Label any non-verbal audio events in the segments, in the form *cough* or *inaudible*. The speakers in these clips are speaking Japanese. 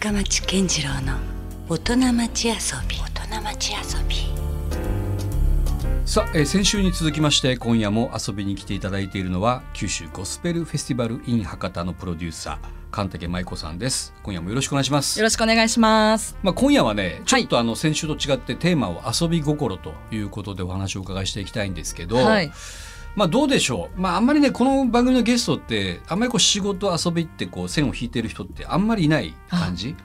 深町健次郎の大人町遊び。大人町遊び。さあ、えー先週に続きまして今夜も遊びに来ていただいているのは九州ゴスペルフェスティバル in 博多のプロデューサー神竹舞子さんです。今夜もよろしくお願いします。よろしくお願いします。まあ、今夜はねちょっとあの先週と違ってテーマを遊び心ということでお話をお伺いしていきたいんですけど、はい。まあどうでしょう、まあ、あんまりねこの番組のゲストってあんまりこう仕事遊びってこう線を引いてる人ってあんまりいない感じ？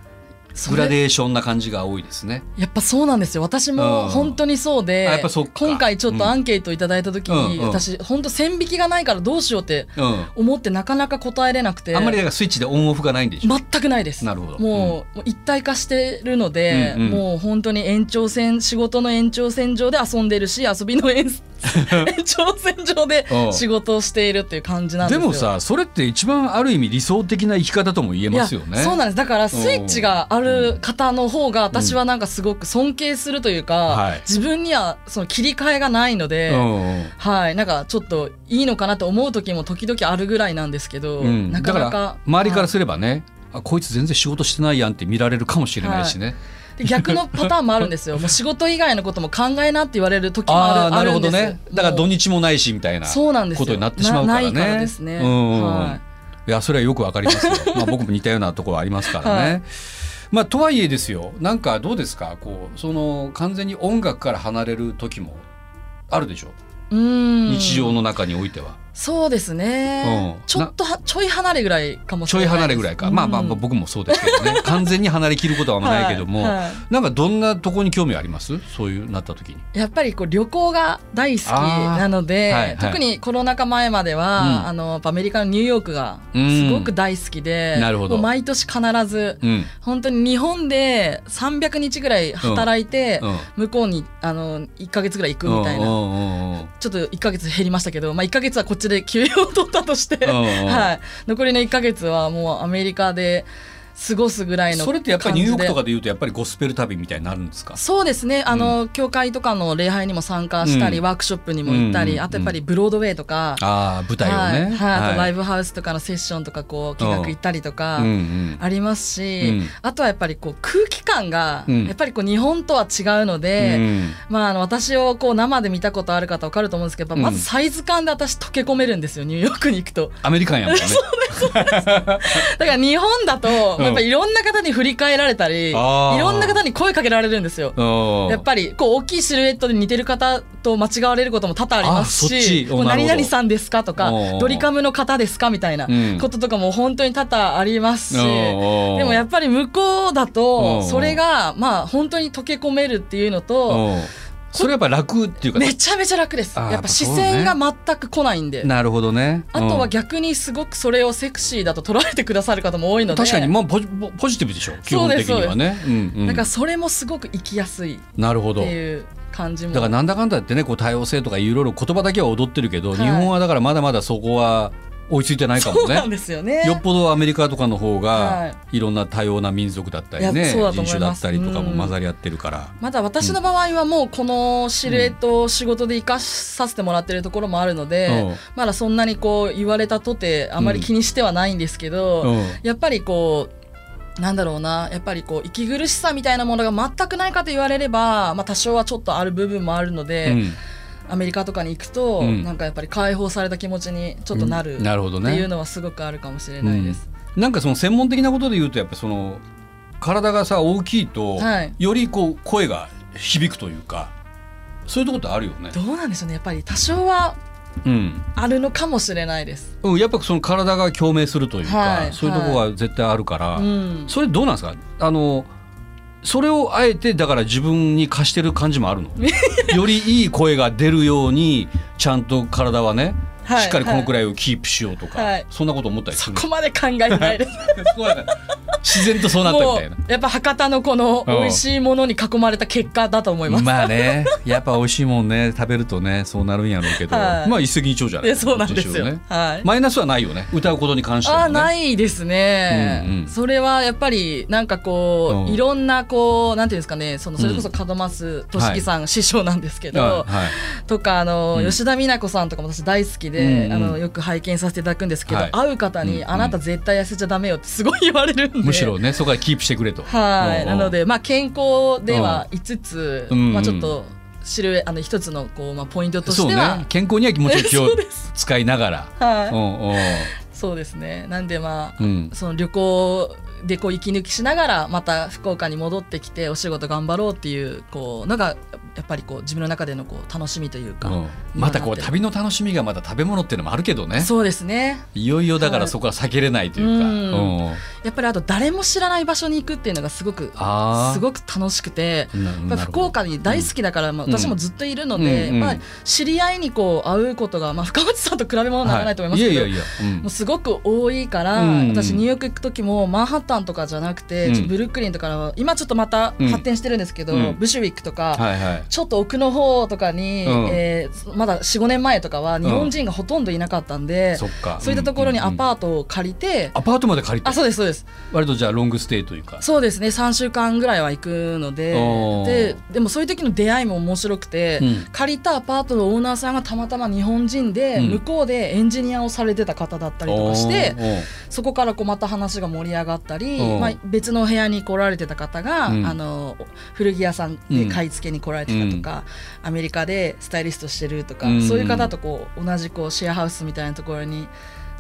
グラデーションな感じが多いですね。やっぱそうなんですよ。私うん。も本当にそうで、あやっぱそ今回ちょっとアンケートいただいた時に、うんうん。私本当線引きがないからどうしようってうん。思ってなかなか答えれなくて、あんまりだからスイッチでオンオフがないんでしょ？全くないです。なるほど。もう,、一体化してるので、うんうん。もう本当に延長線仕事の延長線上で遊んでるし遊びの延 *laughs* 延長線上でうん。仕事をしているっていう感じなんでよ。ですもさそれって一番ある意味理想的な生き方とも言えますよね。そうなんです。だからスイッチがある方の方が私はなんかすごく尊敬するというか、はい。自分にはその切り替えがないので、うんはい。なんかちょっといいのかなと思う時も時々あるぐらいなんですけど、うん、なかなか周りからはい。すればね、あこいつ全然仕事してないやんって見られるかもしれないしね。で逆のパターンもあるんですよ。*laughs* もう仕事以外のことも考えなって言われる時もあるああなるほどあんです。ね。だから土も日もないしみたいなうそうなんですよ。ことになってしまうからね。なないからですね、うんはいやそれはよくわかりますよ。まあ僕も似たようなところありますからね。*laughs* はいまあとはいえですよ。なんかどうですか？こうその完全に音楽から離れる時もあるでしょ？い、うん日常の中においては。そうですね、うん。ちょっとはちょい離れぐらいかもしちょいれないです。離れぐらいか。まあまあうん。僕もそうですけどね。*laughs* 完全に離れきることはないけども。はいはい。なんかどんなとこに興味あります？そういうなった時に。やっぱりこう旅行が大好きなので、はいはい。特にコロナ禍前までは、うん。あのアメリカのニューヨークがうん。すごく大好きで、なるほど。毎年必ずうん。本当に日本で300日ぐらい働いて、うん。向こうにあの1か月ぐらい行くみたいな、ちょっと1か月減りましたけど、まあ、1か月はこっちで休養を取ったとして、はい、残りの1か月はもうアメリカで過ごすぐらいのそれってやっぱりニューヨークとかでで言うとやっぱりゴスペル旅みたいになるんですか？そうですね。あの、教会とかの礼拝にも参加したり、うん。ワークショップにも行ったり、うんあとやっぱりブロードウェイとか、ああ舞台をね、はい。はい。あとライブブハウスとかのセッションとかこう企画行ったりとか。うん。うんありますし、うん。あとはやっぱりこう空気感がうん。やっぱりこう日本とは違うので、うん。まあ、あの私をこう生で見たことある方分かると思うんですけど、まずサイズ感で私溶け込めるんですよニューヨークに行くと。アメリカンやもんね。*laughs* だから日本だと、*laughs* やっぱりいろんな方に振り返られたりいろんな方に声かけられるんですよ。うんやっぱりこう大きいシルエットで似てる方と間違われることも多々ありますし「こうおなるほど何々さんですか?」とかおー「ドリカムの方ですか?」みたいなうんこととかも本当に多々ありますし。うんでもやっぱり向こうだうんとそれがまあ本当に溶け込めるっていうのとうんそれやっぱ楽っていうか。めちゃめちゃ楽です。やっぱ視線が全く来ないんで。なるほどね。あとはうん。逆にすごくそれをセクシーだと捉えてくださる方も多いので。確かに。もうポジポポジティブでしょ。基本的にはね。うんうん。だからそれもすごく生きやすいっなるほどていう感じも。だからなんだかんだ言ってねこう多様性とかいろいろ言葉だけは踊ってるけど、はい。日本はだからまだまだそこは追いついてないかもね。そうなんですよね。よっぽどアメリカとかの方はがいろんな多様な民族だったりいね人種だったりとかもうん。混ざり合ってるから、まだ私の場合はもうこのシルエットを仕事で生かさせてもらってるところもあるので、うん。まだそんなにこう言われたとてあまり気にしてはないんですけど、うん。やっぱりこうなんだろうなやっぱりこう息苦しさみたいなものが全くないかと言われれば、まあ、多少はちょっとある部分もあるので、うんアメリカとかに行くと、うん。なんかやっぱり解放された気持ちにちょっとなる,、なるほどね。っていうのはすごくあるかもしれないです。なんかその専門的なことで言うとやっぱその体がさ大きいと、はい。よりこう声が響くというかそういうとこってあるよね。どうなんでしょうね。やっぱり多少はうん。あるのかもしれないです。うん、やっぱその体が共鳴するというか、はい。そういうところは絶対あるから、うん。それどうなんですか？あのそれをあえてだから自分に貸してる感じもあるの。よりいい声が出るようにちゃんと体はね、はいしっかりこのくらいをキープしようとか、はい。そんなこと思ったりするそこまで考えてないです。自然とそうなったみもたいな。うやっぱ博多のこの美味しいものに囲まれた結果だと思います。まあね。やっぱ美味しいもんね。食べるとねそうなるんやろうけど、はい。まあ一石二鳥じゃない。でそうなんですよ。ね。はい。マイナスはないよね。歌うことに関してもね。あないですね、うんうん。それはやっぱりなんかこう、うん。いろんなこうなんていうんですかね。そのそれこそ門増俊樹さん、師匠なんですけど、とかあの、うん。吉田美奈子さんとかも私大好きで、うんうん。あのよく拝見させていただくんですけど、はい。会う方に、うんうん。あなた絶対痩せちゃダメよってすごい言われるんで。むしろねそこはキープしてくれと。はい、うんなのでまあ健康では5つ、うん。まあちょっと知るあの一つのこうまあポイントとしては、ね。健康には気を *laughs* そうです。使いながら。はい、そうですね。なんでまあ、うん。その旅行でこう息抜きしながらまた福岡に戻ってきてお仕事頑張ろうっていうこうのがやっぱりこう自分の中でのこう楽しみというか、うん。またこう旅の楽しみがまた食べ物っていうのもあるけどね。そうですね。いよいよだからはい。そこは避けれないというか、うん。うん。やっぱりあと誰も知らない場所に行くっていうのがすごくすごく楽しくて福岡に大好きだから、まあ、うん。私もずっといるので、うん。うん。やっぱり知り合いにこう会うことが、まあ、深町さんと比べ物にならないと思いますけど、はいいやいやいや、うん。もうすごく多いから、うん。私ニューヨーク行く時もマンハッタンとかじゃなくて、うん。ブルックリンとかは今ちょっとまた発展してるんですけど、うん。ブシュウィックとか、はいはい。ちょっと奥の方とかに、うん。えーまだ45年前とかは日本人がほとんどいなかったんで、そそういったところにアパートを借りて、アパートまで借りて？あそうですそうです。割とじゃあロングステイというか。そうですね3週間ぐらいは行くのでででもそういう時の出会いも面白くて、うん。借りたアパートのオーナーさんがたまたま日本人で、うん。向こうでエンジニアをされてた方だったりとかしてそこからこうまた話が盛り上がったり、おーまあ、別の部屋に来られてた方が、うん。あの古着屋さんで買い付けに来られてたとか、アメリカでスタイリストしてるとか、うん。そういう方とこう同じこうシェアハウスみたいなところに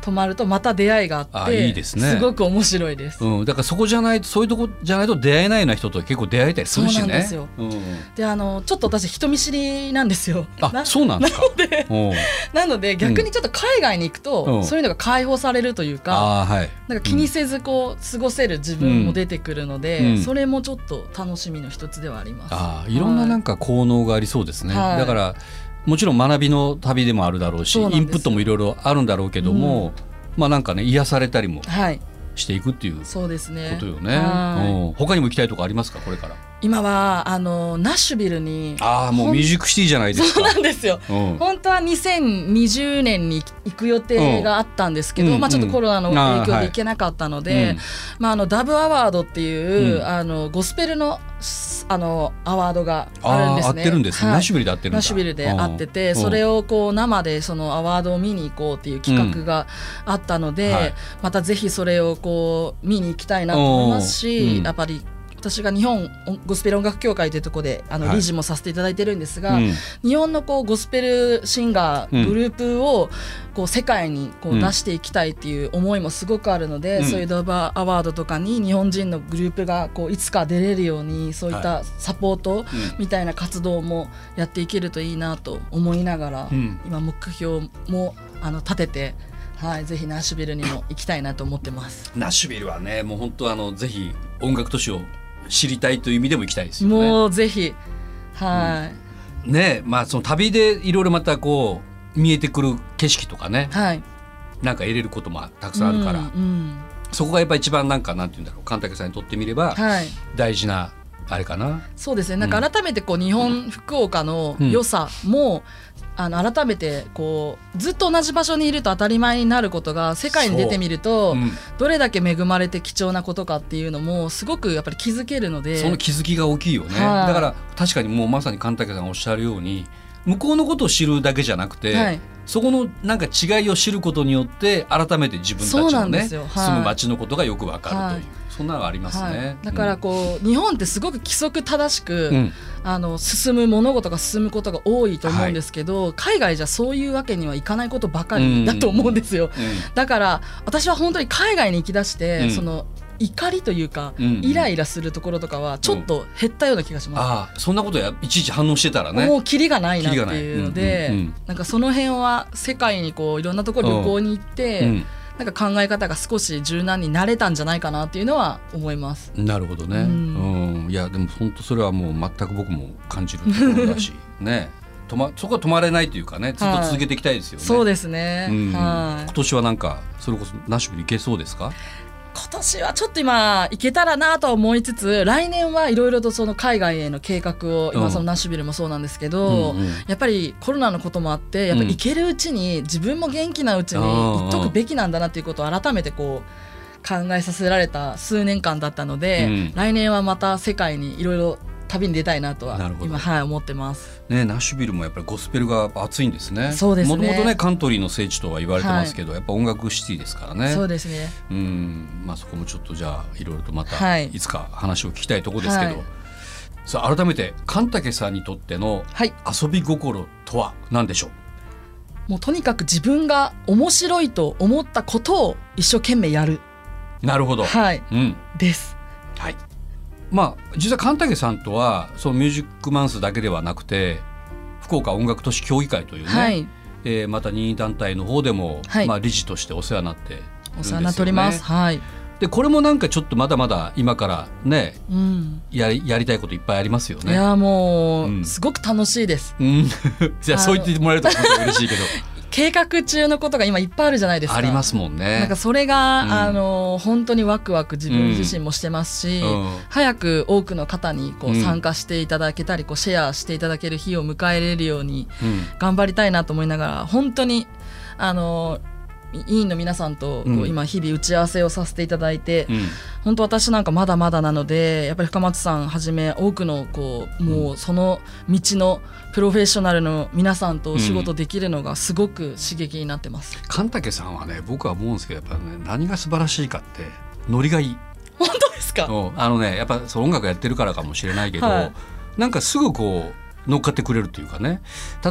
泊まるとまた出会いがあってあいいですね。ごく面白いです。うん、だからそこじゃないとそういうとこじゃないと出会えないような人と結構出会えたりするしね。そうなんですよ。うん。であのちょっと私人見知りなんですよ。あなそうなんですか？なので逆にちょっと海外に行くと、うん。そういうのが解放されるというか、はい。なんか気にせずこう過ごせる自分も出てくるので、うん。それもちょっと楽しみの一つではあります。あーいろんななんか効能がありそうですね、はい。だからもちろん学びの旅でもあるだろうしインプットもいろいろあるんだろうけども、まあなんかね癒されたりもはい、していくっていうこそうですね。とよね、はい。うん。他にも行きたいとこありますか？これから今はあのナッシュビルにああもうミュージックシティじゃないですそうかなんですよ。うん。本当は2020年に行く予定があったんですけど、うん。まあ、ちょっとコロナの影響で行けなかったので、うん。まあ、あのダブアワードっていう、うん。あのゴスペルのすあのアワードがあるんですね。ってるんですね、はい。ナッシュビルで合ってるナッシュビルで会ってて、うん。それをこう生でそのアワードを見に行こうっていう企画があったので、はい。またぜひそれをこう見に行きたいなと思いますし、うん。やっぱり私が日本ゴスペル音楽協会というところであのはい。理事もさせていただいてるんですが、うん。日本のこうゴスペルシンガうんーグループをこう世界にこううん出していきたいっていう思いもすごくあるので、うん。そういうドーバーアワードとかに日本人のグループがこういつか出れるようにそういったサポートみたいな活動もやっていけるといいなと思いながら、うん。今目標もあの立てて、はい、ぜひナッシュビルにも行きたいなと思ってます。ナッシュビルはねもう本当あのぜひ音楽都市を知りたいという意味でも行きたいですよね。もうぜひ。はい、ねまあその旅でいろいろまたこう見えてくる景色とかね。はい、なんか得れることもたくさんあるから、うんうん。そこがやっぱ一番なんかなんて言うんだろう。神竹さんにとってみればはい。大事なあれかな。そうですね。なんか改めてこう日本、福岡の良さも、あの改めてこうずっと同じ場所にいると当たり前になることが世界に出てみると、う。ん。どれだけ恵まれて貴重なことかっていうのもすごくやっぱり気づけるので。その気づきが大きいよね、はい。だから確かにもうまさに神竹さんがおっしゃるように向こうのことを知るだけじゃなくて、はい。そこのなんか違いを知ることによって改めて自分たちのねはい。住む街のことがよくわかるという、はいそんなのがありますはね。い、だからこう、日本ってすごく規則正しく、うん。あの進む物事が進むことが多いと思うんですけど、海外じゃそういうわけにはいかないことばかりだと思うんですよ。だから私は本当に海外に行きだして、うん。その怒りというか、うん。イライラするところとかはちょっと減ったような気がします。ああそんなことやいちいち反応してたらね。もうキリがないなっていいうので、うん。うん。うん。なんかその辺は世界にこういろんなところ旅行に行って、うんなんか考え方が少し柔軟になれたんじゃないかなっていうのは思います。なるほどね、ううんんいやでも本当それはもう全く僕も感じるところだし *laughs* ね止まそこは止まれないというかねずっと続けていきたいですよね。そうですね。うんはい今。年はなんかそれこそナッシュビル行けそうですか？今年はちょっと今行けたらなとは思いつつ来年はいろいろとその海外への計画をうん。今そのナッシュビルもそうなんですけど、うんうん。やっぱりコロナのこともあってやっぱり行けるうちに自分も元気なうちにうん。行っとくべきなんだなっていうことを改めてこう考えさせられた数年間だったので、うん。来年はまた世界にいろいろ旅に出たいなとは今はい思ってます。ね、ナッシュビルもやっぱりゴスペルが熱いんですね。そうですねもともとねカントリーの聖地とは言われてますけど、やっぱ音楽シティですからね。そうですね。うん、まあそこもちょっとじゃあいろいろとまた、はいい、つか話を聞きたいところですけど、はいさあ改めて神武さんにとってのはい。遊び心とは何でしょもうとにかく自分が面白いと思ったことを一生懸命やる。う。なるほど。はい。うん、です。はい。まあ実は神武さんとはそのミュージックマンスだけではなくて福岡音楽都市協議会というね、はい。えーまた任意団体の方でも、はいまあ理事としてお世話になってるんですよね。お世話になっております。はい。でこれもなんかちょっとまだまだ今からねうん。やりやりたいこといっぱいありますよね。いやもう、うんすごく楽しいです。うん、*laughs* じゃああのそう言ってもらえると嬉しいけど計画中のことが今いっぱいあるじゃないですか。ありますもんね。なんかそれが、うん。あの本当にワクワク自分自身もしてますし、うん。早く多くの方にこううん。参加していただけたり、こうシェアしていただける日を迎えれるようにうん。頑張りたいなと思いながら本当にあの委員の皆さんとこううん。今日々打ち合わせをさせていただいて、うん。本当私なんかまだまだなのでやっぱり深松さんはじめ多くのこうもうその道のプロフェッショナルの皆さんとお仕事できるのがすごく刺激になってます。神武さんはね僕は思うんですけどやっぱね何が素晴らしいかってノリがいい。*laughs* 本当ですか、うん。あのねやっぱその音楽やってるからかもしれないけど、はい。なんかすぐこう乗っかってくれるというかね。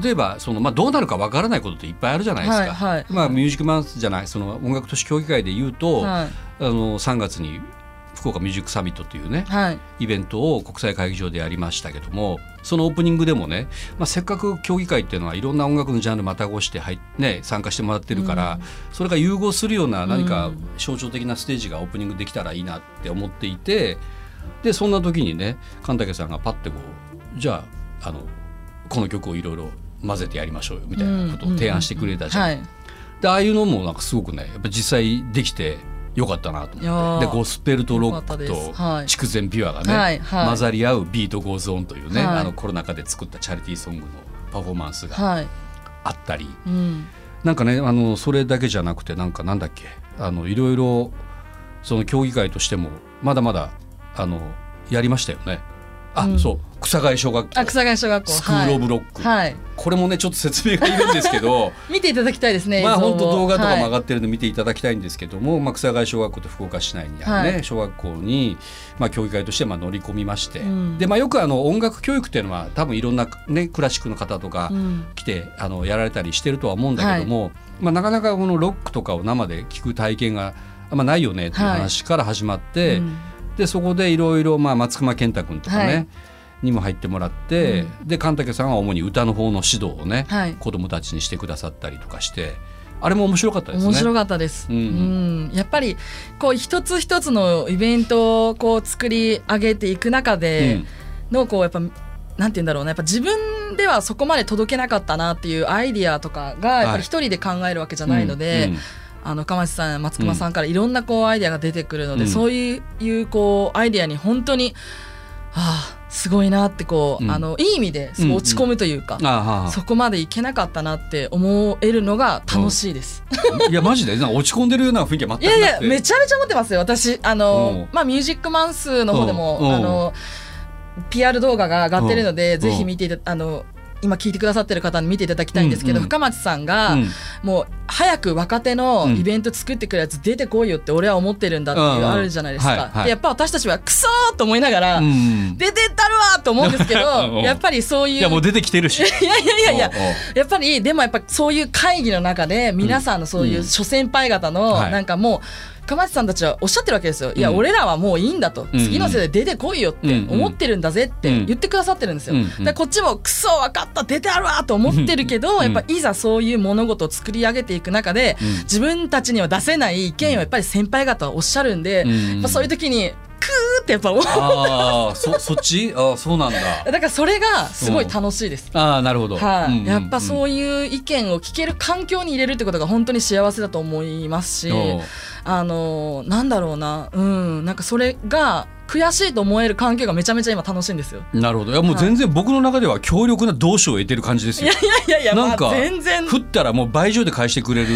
例えばその、まあ、どうなるかわからないことっていっぱいあるじゃないですか。はいはい。まあ、ミュージックマンスじゃないその音楽都市協議会で言うと、はい。あの3月に福岡ミュージックサミットというねはい。イベントを国際会議場でやりましたけどもそのオープニングでもね、まあ、せっかく協議会っていうのはいろんな音楽のジャンルまたごして入っ、ね、参加してもらってるから、それが融合するような何か象徴的なステージがオープニングできたらいいなって思っていてでそんな時にね神武さんがパッてこうじゃああのこの曲をいろいろ混ぜてやりましょうよみたいなことを提案してくれたじゃん。はい。でああいうのもなんかすごくねやっぱ実際できてよかったなと思って。でゴスペルとロックとはい。筑前ピュアがね、はいはい。混ざり合うビートゴーズオンというね、はい。あのコロナ禍で作ったチャリティーソングのパフォーマンスがはい、あったり、うん、なんかねあのそれだけじゃなくてなんかなんだっけあのいろいろその競技会としてもまだまだあのやりましたよね。あ、うん。そう草谷小学校。あ草谷小学校。スクール・オブ・ロック、はい、はい、これもねちょっと説明がいるんですけど。*laughs* 見ていただきたいですねまあ本当動画とかも上はい。がってるので見ていただきたいんですけども、まあ、草谷小学校と福岡市内にあるね、はい。小学校に、まあ、教育会としてまあ乗り込みまして、うん。でまあ、よくあの音楽教育っていうのは多分いろんな、ね、クラシックの方とかうん。来て、あのやられたりしてるとは思うんだけども、まあ、なかなかこのロックとかを生で聞く体験があんまないよねっていう話から始まって、うん。でそこでいろいろまあ松隈健太君とかね、はいにも入ってもらって、で神武さんは主に歌の方の指導をね、はい。子供たちにしてくださったりとかしてあれも面白かったですね。面白かったです、うんうん。やっぱりこう一つ一つのイベントをこう作り上げていく中でのこうやっぱなんて言うんだろうな。やっぱ自分ではそこまで届けなかったなっていうアイディアとかがやっぱり一人で考えるわけじゃないので、うんうん。あの深町さん松隈さんからいろんなこうアイデアが出てくるので、うん。そういういうこうアイデアに本当にああすごいなってこう、うん。あのいい意味で落ち込むというか、ああはあそこまでいけなかったなって思えるのが楽しいです。いやマジで？落ち込んでるような雰囲気はいやいや全くなくて。めちゃめちゃ思ってますよ。私あうんのまあミュージックマンスの方でもう。んあの PR 動画が上がってるのうんでぜひ見ていたあの今聞いてくださってる方に見ていただきたいんですけど、うんうん。深町さんが、うん。もう早く若手のイベント作ってくるやつ出てこいよって俺は思ってるんだっていううん。あるじゃないですか、でやっぱ私たちはクソーと思いながら、うん。出てったるわと思うんですけ *laughs* うん。どやっぱりそういういやもう出てきてるし。*laughs* いやいやいやいややっぱりでもやっぱそういう会議の中で皆さんのそういううん。諸先輩方のはい。なんかもう深町さんたちはおっしゃってるわけですよ。いや、うん。俺らはもういいんだと、うん次の世代出てこいよってうん思ってるんだぜってうん。言ってくださってるんですよ。うこっちもクソ分かった出てあるわと思ってるけど、うんやっぱいざそういう物事を作り上げていく中で、うん。自分たちには出せない意見をやっぱり先輩方はおっしゃるんで、そういう時にクーってやっぱ思うああそ *laughs* そっち？ああそうなんだ。だからそれがすごい楽しいです。ああなるほど。はい、うんうんうん。やっぱそういう意見を聞ける環境に入れるってことが本当に幸せだと思いますし、あのなんだろうな、うん、なんかそれが悔しいと思える環境がめちゃめちゃ今楽しいんですよ。なるほど。いやもう全然僕の中では強力な同志を得てる感じですよ。いやいやいやなんか全然。振ったらもう倍以上で返してくれる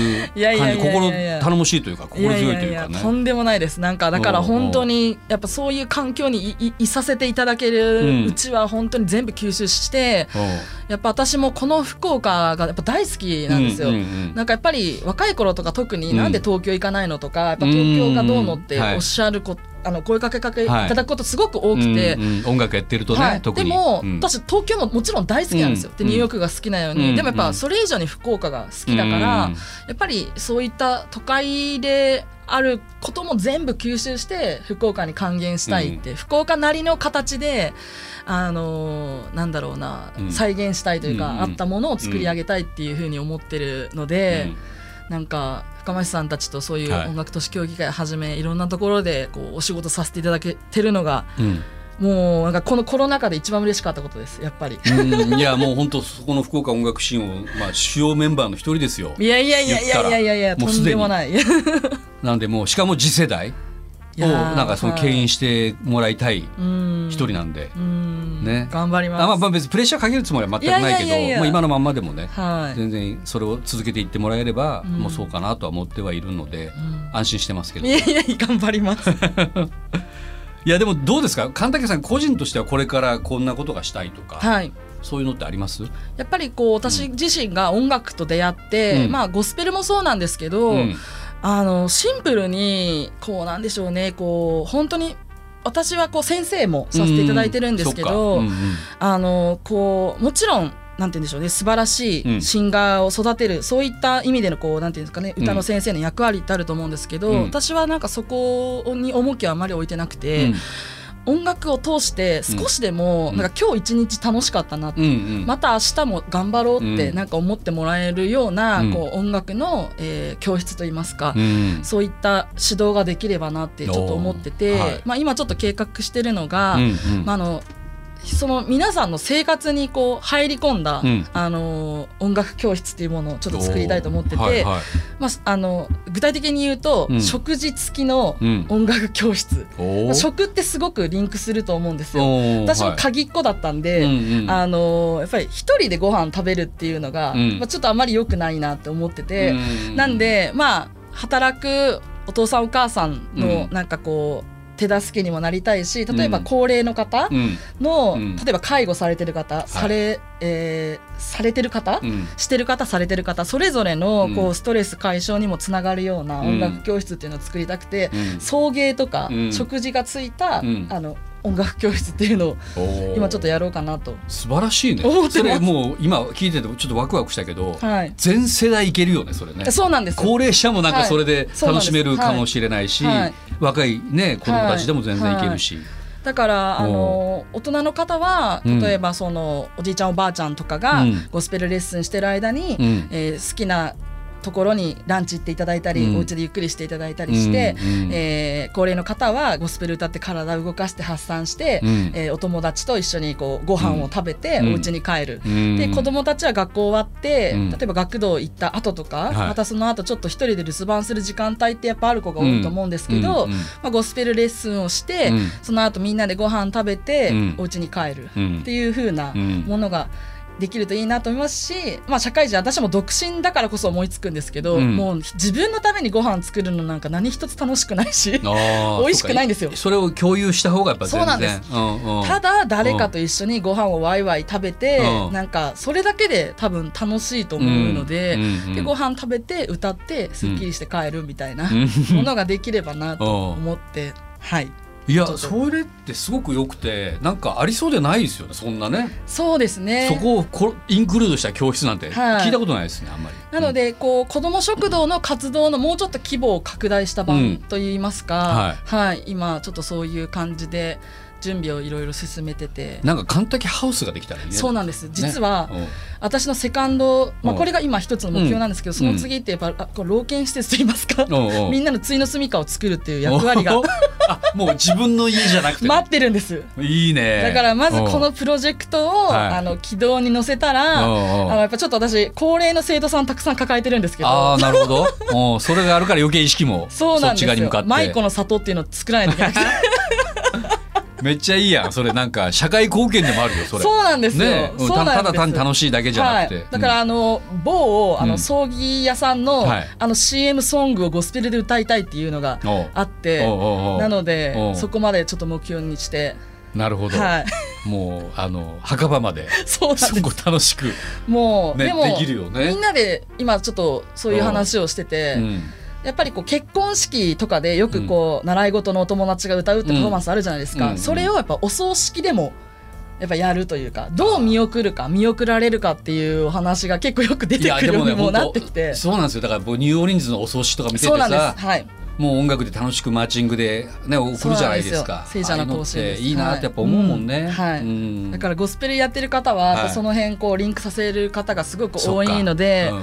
感じ心頼もしいというか心強いというかね。とんでもないですなんかだからうんうん本当にやっぱそういう環境にいいいさせていただけるうちは本当に全部吸収して、やっぱ私もこの福岡がやっぱ大好きなんですよ。うんうんうんなんかやっぱり若い頃とか特にうん。なんで東京行かないのとか、やっぱ東京がどうのってうんはい。おっしゃるこ、あの声かけかけい。ただくことすごく多くて、うんうん。音楽やってるとね、はい、特に。でも、うん。私東京ももちろん大好きなんですよ、うん。でニューヨークが好きなように、うん。でもやっぱそれ以上に福岡が好きだから、うん。やっぱりそういった都会であることも全部吸収して福岡に還元したいって、福岡なりの形であのーなんだろうな、うん。再現したいというか、うんあったものを作り上げたいっていうふうに思ってるので、なんか深町さんたちとそういうはい。音楽都市協議会はじめ、い、ろんなところでこうお仕事させていただけてるのがうんもうなんかこのコロナ禍で一番嬉しかったことですやっぱり。うん。いやもう本当そこの福岡音楽シーンを、まあ、主要メンバーの一人ですよ。いやいやいやいやいやいやいやとんでもない。いなんでもうしかも次世代。をなんかその牽引してもらいたいうん一人なんで、うん。ね。頑張ります。あまあまあ別にプレッシャーかけるつもりは全くないけどいやいやいやいや。もう今のまんまでもね。はい。全然それを続けていってもらえれば、うん。もうそうかなとは思ってはいるので、うん。安心してますけど。いやいや頑張ります。*laughs* いやでもどうですか？神竹さん個人としてはこれからこんなことがしたいとか、はい。そういうのってあります？やっぱりこう私自身が音楽と出会って、うん。まあゴスペルもそうなんですけど、うん。あのシンプルにこうなんでしょうねこう本当に私はこう先生もさせていただいてるんですけど、うん。そっか。うんうん。あのこうもちろんなんて言うんでしょうね素晴らしうん。いシンガーを育てる、そういった意味でのこうなんていうんですかねうん。歌の先生の役割ってあると思うんですけど、うん。私はなんかそこに重きをあまり置いてなくて、うん。音楽を通して少しでも、うん。なんか今日一日楽しかったなって、うんうん。また明日も頑張ろうってうん。なんか思ってもらえるような、うん。こう音楽の、えー教室といいますか、うん。そういった指導ができればなってちょっと思ってて、まあ、今ちょっと計画してるのが、うんうん。まあ、あのその皆さんの生活にこう入り込んだ、うん。あの音楽教室っていうものをちょっと作りたいと思ってて、はいはい。まあ、あの具体的に言うと、うん。食事付きのうん。音楽教室、おー。食ってすごくリンクすると思うんですよ。私もはい。鍵っ子だったんで、うんうん。あのやっぱり一人でご飯食べるっていうのが、うん。まあ、ちょっとあまり良くないなって思ってて、うん。なんでまあ働くお父さんお母さんうん。のなんかこう手助けにもなりたいし例えばうん高齢の方うん。の、うん。例えば介護されてる方、されえーされてる方、うん。してる方されてる方それぞれのうん。こうストレス解消にもつながるような音楽教室っていうのを作りたくて、うん。送迎とかうん。食事がついた、うん。あの音楽教室っていうのを今ちょっとやろうかなと。素晴らしいね。それもう今聞いててちょっとワクワクしたけど、はい。全世代いけるよねそれね。そうなんです。高齢者もなんかそれで楽しめるかもしれないし、はいはい若いね子供たちでも全然いけるし、だからあの大人の方はうん。例えばそのおじいちゃんおばあちゃんとかがうん。ゴスペルレッスンしてる間に、うん。えー好きなところにランチ行っていただいたり、うん。お家でゆっくりしていただいたりして、うんうん。えー高齢の方はゴスペル歌って体を動かして発散して、うん。えーお友達と一緒にこうご飯を食べてうん。お家に帰る。うん。で子供たちは学校終わって、うん。例えば学童行った後とか、はい。またその後ちょっと一人で留守番する時間帯ってやっぱある子が多いと思うんですけど、うん。うん。まあ、ゴスペルレッスンをして、うん。その後みんなでご飯食べて、うん。お家に帰るうん。っていう風なうん。ものができるといいなと思いますし、まあ、社会人私も独身だからこそ思いつくんですけど、うん。もう自分のためにご飯作るのなんか何一つ楽しくないし。*laughs* 美味しくないんですよ。それを共有した方がやっぱそうなんです。うんうんただ誰かと一緒にご飯をワイワイ食べて、うん。なんかそれだけで多分楽しいと思うので,、うんうんうんでご飯食べて歌ってすっきりして帰るみたいなうん。ものができればなと思って、はいいやそれってすごく良くてなんかありそうでないですよねそんなね。そうですね。そこをこインクルードした教室なんてはい。聞いたことないですねあんまり。なのでこう子ども食堂の活動のもうちょっと規模を拡大したうん版といいますか、はい。今ちょっとそういう感じで準備をいろいろ進めてて。なんかカンタキハウスができたらいいね。そうなんです。実は、ね私のセカンド、まあ、うん。これが今一つの目標なんですけど、うん。その次ってやっぱあこう老犬施設といいますか、うんうん。うんみんなの対の住処を作るっていう役割が。お *laughs* あもう自分の家じゃなくて。待ってるんです。いいね。だからまずこのプロジェクトを、はい。あの軌道に乗せたら、うんうん。あのやっぱちょっと私高齢の生徒さんたくさん抱えてるんですけど。ああなるほど。うん。それがあるから余計意識もそうなんですよ。そっち側に向かって。マイコの里っていうのを作らないといけなくて *laughs* めっちゃいいやん。それなんか社会貢献でもあるよそれ。そうなんですよ、ねたただ単に楽しいだけじゃなくて、はい、だからあの、某あうん。の葬儀屋さんの,、はい。あの CM ソングをゴスペルで歌いたいっていうのがあってなのおでう。そこまでちょっと目標にして。なるほど、はい。もうあの墓場まで。そうそこす。楽しく、もう、ねでもできるよね。みんなで今ちょっとそういう話をしてて、うんやっぱりこう結婚式とかでよくこう、習い事のお友達が歌うってパフォーマンスあるじゃないですか、うん。それをやっぱお葬式でもやっぱやるというかどう見送るか見送られるかっていうお話が結構よく出いてくるようにもな本ってきて。当そうなんですよ。だから僕ニューオーリンズのお葬式とか見ててそうなんです。さはい。もう音楽で楽しくマーチングでね送るじゃないですか。聖者の行進ああいいいなってやっぱ思うもんね、はい。はいうん。だからゴスペルやってる方は、はい。その辺こうリンクさせる方がすごく多いので、うん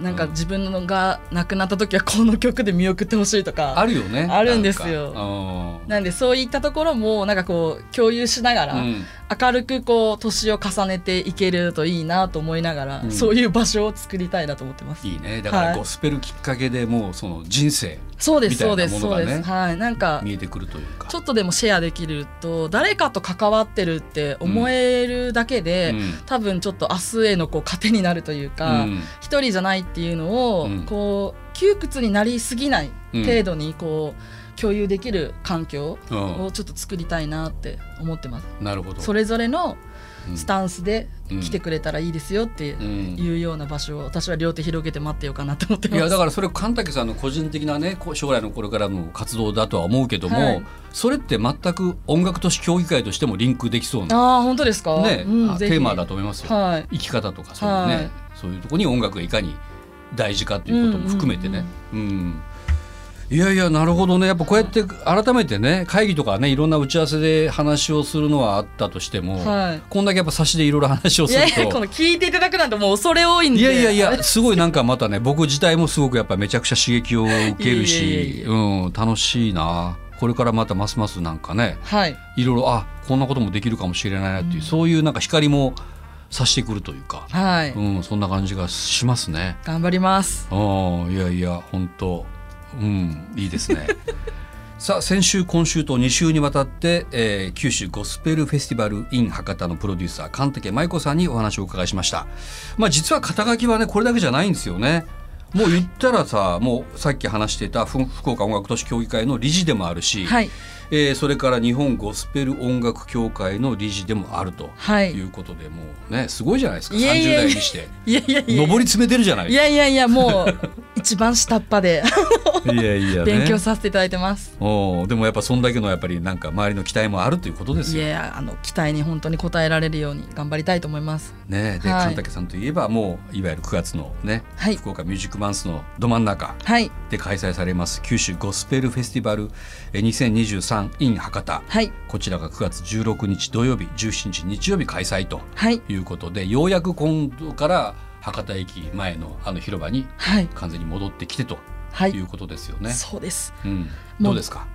なんか自分のが亡くなった時はこの曲で見送ってほしいとかあるよね。あるんですよ。なんでそういったところもなんかこう共有しながら、うん明るくこう年を重ねていけるといいなと思いながら、うん。そういう場所を作りたいなと思ってます。いいね。だからはいゴスペルきっかけでもうその人生そうですみたいなそうですものがねそうです。はい。なんか見えてくるというか。ちょっとでもシェアできると誰かと関わってるって思えるだけで、うん。多分ちょっと明日へのこう糧になるというかうん。一、人じゃないっていうのを、うん。こう窮屈になりすぎないうん程度にこう共有できる環境うんをちょっと作りたいなって思ってます。なるほどそれぞれのうんスタンスでうん来てくれたらいいですよってうんいうような場所を私は両手広げて待ってようかなと思っています。やだからそれ神竹さんの個人的なね将来のこれからの活動だとは思うけども、はいそれって全く音楽都市協議会としてもリンクできそうな、ああ本当ですか？ねうんテーマだと思いますよ、はい。生き方とかそういうね、はいそういうところに音楽がいかに大事かっていうことも含めてね。うんいやいやなるほどねやっぱこうやって改めてね会議とかねいろんな打ち合わせで話をするのはあったとしても、はいこんだけやっぱ差しでいろいろ話をいするとやいやこの聞いていただくなんてもう恐れ多いんで。いやいやいやすごいなんかまたね僕自体もすごくやっぱめちゃくちゃ刺激を受けるしうん楽しいなこれからまたますますなんかねはい。いろいろあこんなこともできるかもしれないなっていう、うんそういうなんか光も差してくるというか、はい。うん、そんな感じがしますね。頑張ります。うんいやいや本当うんいいですね。*laughs* さあ先週今週と2週にわたって、えー九州ゴスペルフェスティバル in 博多のプロデューサー神竹舞子さんにお話をお伺いしました。まあ実は肩書きはねこれだけじゃないんですよね。もう言ったらさもうさっき話していた福岡音楽都市協議会の理事でもあるし、はい。えーそれから日本ゴスペル音楽協会の理事でもあるとはい。いうことで、もうねすごいじゃないですか。いやいやいや。30代にして。いやいやいや。上り詰めてるじゃないいやいやいやもう一番下っ端で。*laughs* いやいや、ね、勉強させていただいてます。おーでもやっぱそんだけのやっぱりなんか周りの期待もあるということですよ。いやあの期待に本当に応えられるように頑張りたいと思います。ねで、はい。神竹さんといえばもういわゆる9月のね、はい。福岡ミュージックマンスのど真ん中はい。で開催されます九州ゴスペルフェスティバルえー2023 in 博多。はい。こちらが9月16日土曜日17日日曜日開催とはい。いうことでようやく今度から博多駅前のあの広場にはい。完全に戻ってきてとはい。い。うことですよね。そうです。うん、どうですか、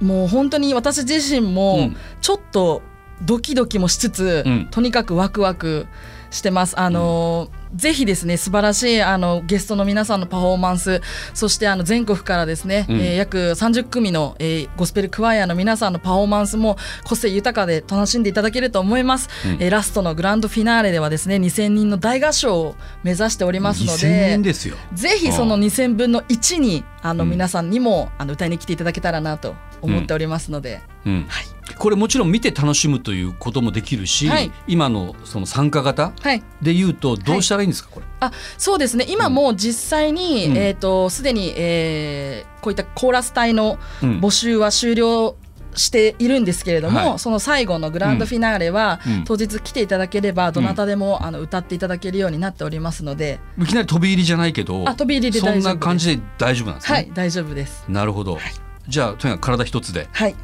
もう本当に私自身うもん。ちょっとドキドキもしつつ、うん。とにかくワクワクしてます。あの、ぜひですね素晴らしいあのゲストの皆さんのパフォーマンスそしてあの全国からですね、うん。えー約30組の、えーゴスペルクワイアの皆さんのパフォーマンスも個性豊かで楽しんでいただけると思います、うん。えーラストのグランドフィナーレではですね2000人の大合唱を目指しておりますの2000で。ぜひその2000分の1にあのうん。皆さんにもあの歌いに来ていただけたらなと思っておりますので、うん。はい。これもちろん見て楽しむということもできるし、はい。今のその参加型はい、で言うとどうしたらいいんですか、これ？あそうですね。今もう実際に、うん。えー、とすでに、えーこういったコーラス隊のうん募集は終了しているんですけれども、はい。その最後のグランドフィナーレは、うん。当日来ていただければどなたでも、あの歌っていただけるようになっておりますので、いきなり飛び入りじゃないけどあ飛び入りでそんな感じで大丈夫なんですね。はい大丈夫です。なるほど、はいじゃあとにかく体一つではい。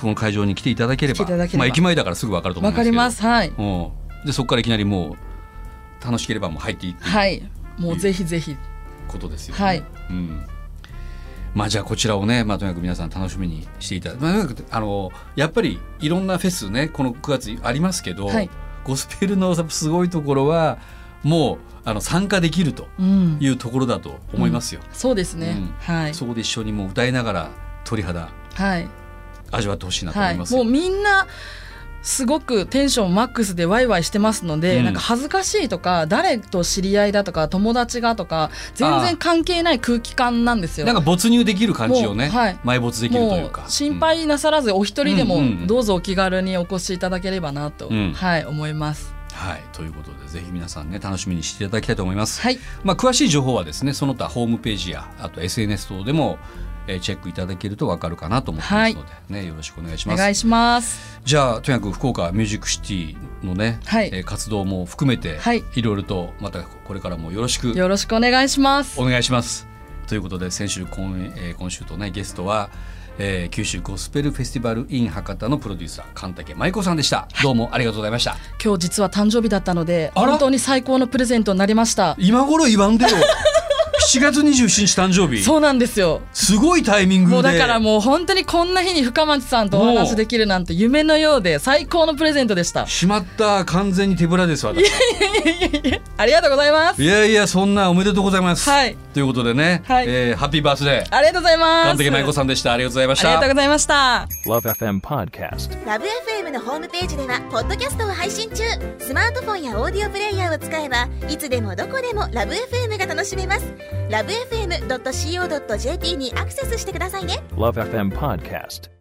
この会場に来ていただければまあ、駅前だからすぐ分かると思うんですけど。わかります。はい。うん。でそこからいきなりもう楽しければもう入っていく。はい。もうぜひぜひ。ことですよね。はい。うん。まあじゃあこちらをね、まあ、とにかく皆さん楽しみにしていただまあ、とにかくあのやっぱりいろんなフェスねこの9月ありますけど、はい。ゴスペルのすごいところはもうあの参加できるとうん。いうところだと思いますよ。そうですね、うん。はい。そこで一緒にもう歌いながら鳥肌はい。味わってほしいなと思はいい、ます、もうみんなすごくテンションマックスでワイワイしてますので、うん。なんか恥ずかしいとか誰と知り合いだとか友達がとか全然関係ない空気感なんですよ。なんか没入できる感じをね、はい。埋没できるというか。心配なさらずお一人でもうんうんうん。どうぞお気軽にお越しいただければなと、うん。はい思います。はいということでぜひ皆さんね楽しみにしていただきたいと思います、はいまあ、詳しい情報はですねその他ホームページやあと SNS 等でも、えーチェックいただけると分かるかなと思ってますので、ねよろしくお願いしますお願いします。じゃあとにかく福岡ミュージックシティのね、はいえー活動も含めて、はいいろいろとまたこれからもよろしくよろしくお願いしますお。願いします。ということで先週今,、えー今週とねゲストは、えー九州ゴスペルフェスティバル in 博多のプロデューサー神竹舞子さんでした。どうもありがとうございました。今日実は誕生日だったので本当に最高のプレゼントになりました。今頃言わんでよ。7月27日誕生日。そうなんですよ。すごいタイミングで。もうだからもう本当にこんな日に深町さんとお話できるなんて夢のようで最高のプレゼントでした。しまった完全に手ぶらです私。ありがとうございますい。やいやそんなおめでとうございます。はいということでね、はいえーハッピーバースデー。ありがとうございます。神竹舞子さんでした。ありがとうございましたありがとう。ございました。Love FM Podcast. ラブ f m のホームページではポッドキャストを配信中スマートフォンやオーディオプレイヤーを使えばいつでもどこでもラブ f m が楽しめます LoveFM.co.jp にアクセスしてくださいね Love FM Podcast.